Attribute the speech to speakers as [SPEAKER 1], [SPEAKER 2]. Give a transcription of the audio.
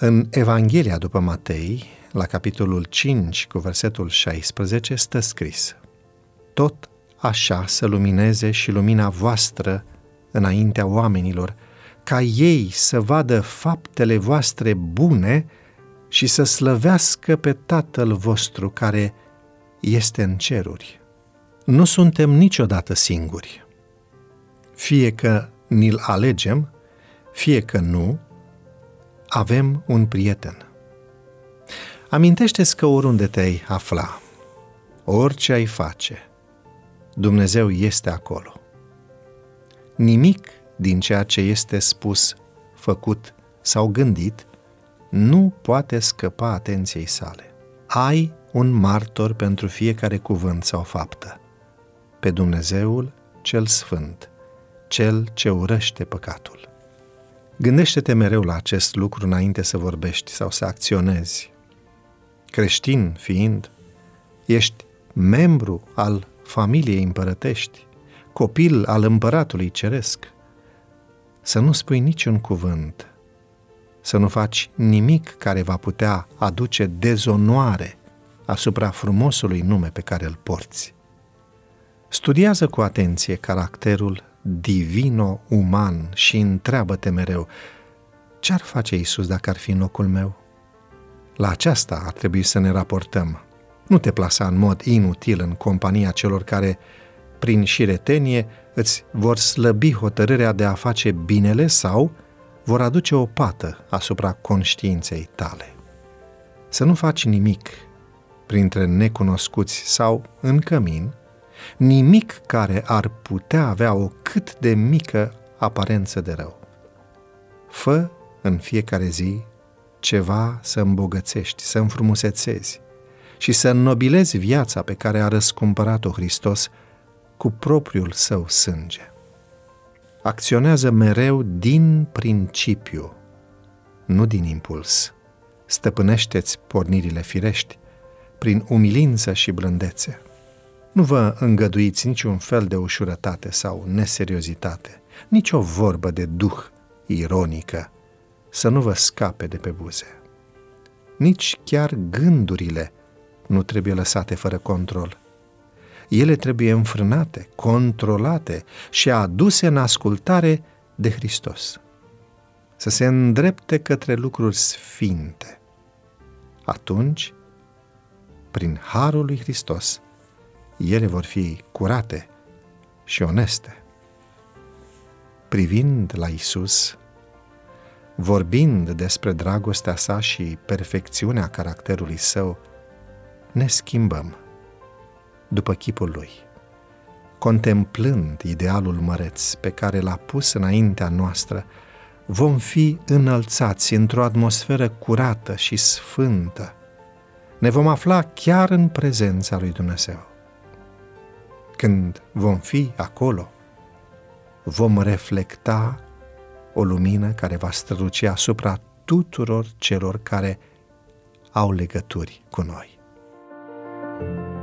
[SPEAKER 1] În Evanghelia după Matei, la capitolul 5 cu versetul 16, stă scris Tot așa să lumineze și lumina voastră înaintea oamenilor, ca ei să vadă faptele voastre bune și să slăvească pe Tatăl vostru care este în ceruri. Nu suntem niciodată singuri. Fie că ni-l alegem, fie că nu, avem un prieten. Amintește-ți că oriunde te-ai afla, orice ai face, Dumnezeu este acolo. Nimic din ceea ce este spus, făcut sau gândit nu poate scăpa atenției sale. Ai un martor pentru fiecare cuvânt sau faptă. Pe Dumnezeul cel Sfânt, cel ce urăște păcatul. Gândește-te mereu la acest lucru înainte să vorbești sau să acționezi. Creștin fiind, ești membru al familiei împărătești, copil al împăratului ceresc. Să nu spui niciun cuvânt, să nu faci nimic care va putea aduce dezonoare asupra frumosului nume pe care îl porți. Studiază cu atenție caracterul divino-uman și întreabă-te mereu, ce-ar face Isus dacă ar fi în locul meu? La aceasta ar trebui să ne raportăm. Nu te plasa în mod inutil în compania celor care, prin șiretenie, îți vor slăbi hotărârea de a face binele sau vor aduce o pată asupra conștiinței tale. Să nu faci nimic printre necunoscuți sau în cămin, nimic care ar putea avea o cât de mică aparență de rău. Fă în fiecare zi ceva să îmbogățești, să înfrumusețezi și să înnobilezi viața pe care a răscumpărat-o Hristos cu propriul său sânge. Acționează mereu din principiu, nu din impuls. Stăpânește-ți pornirile firești prin umilință și blândețe. Nu vă îngăduiți niciun fel de ușurătate sau neseriozitate, nici o vorbă de duh ironică să nu vă scape de pe buze. Nici chiar gândurile nu trebuie lăsate fără control. Ele trebuie înfrânate, controlate și aduse în ascultare de Hristos. Să se îndrepte către lucruri sfinte. Atunci, prin harul lui Hristos, ele vor fi curate și oneste. Privind la Isus, vorbind despre dragostea sa și perfecțiunea caracterului său, ne schimbăm după chipul lui, contemplând idealul măreț pe care l-a pus înaintea noastră, vom fi înălțați într-o atmosferă curată și sfântă. Ne vom afla chiar în prezența lui Dumnezeu când vom fi acolo, vom reflecta o lumină care va străluci asupra tuturor celor care au legături cu noi. thank you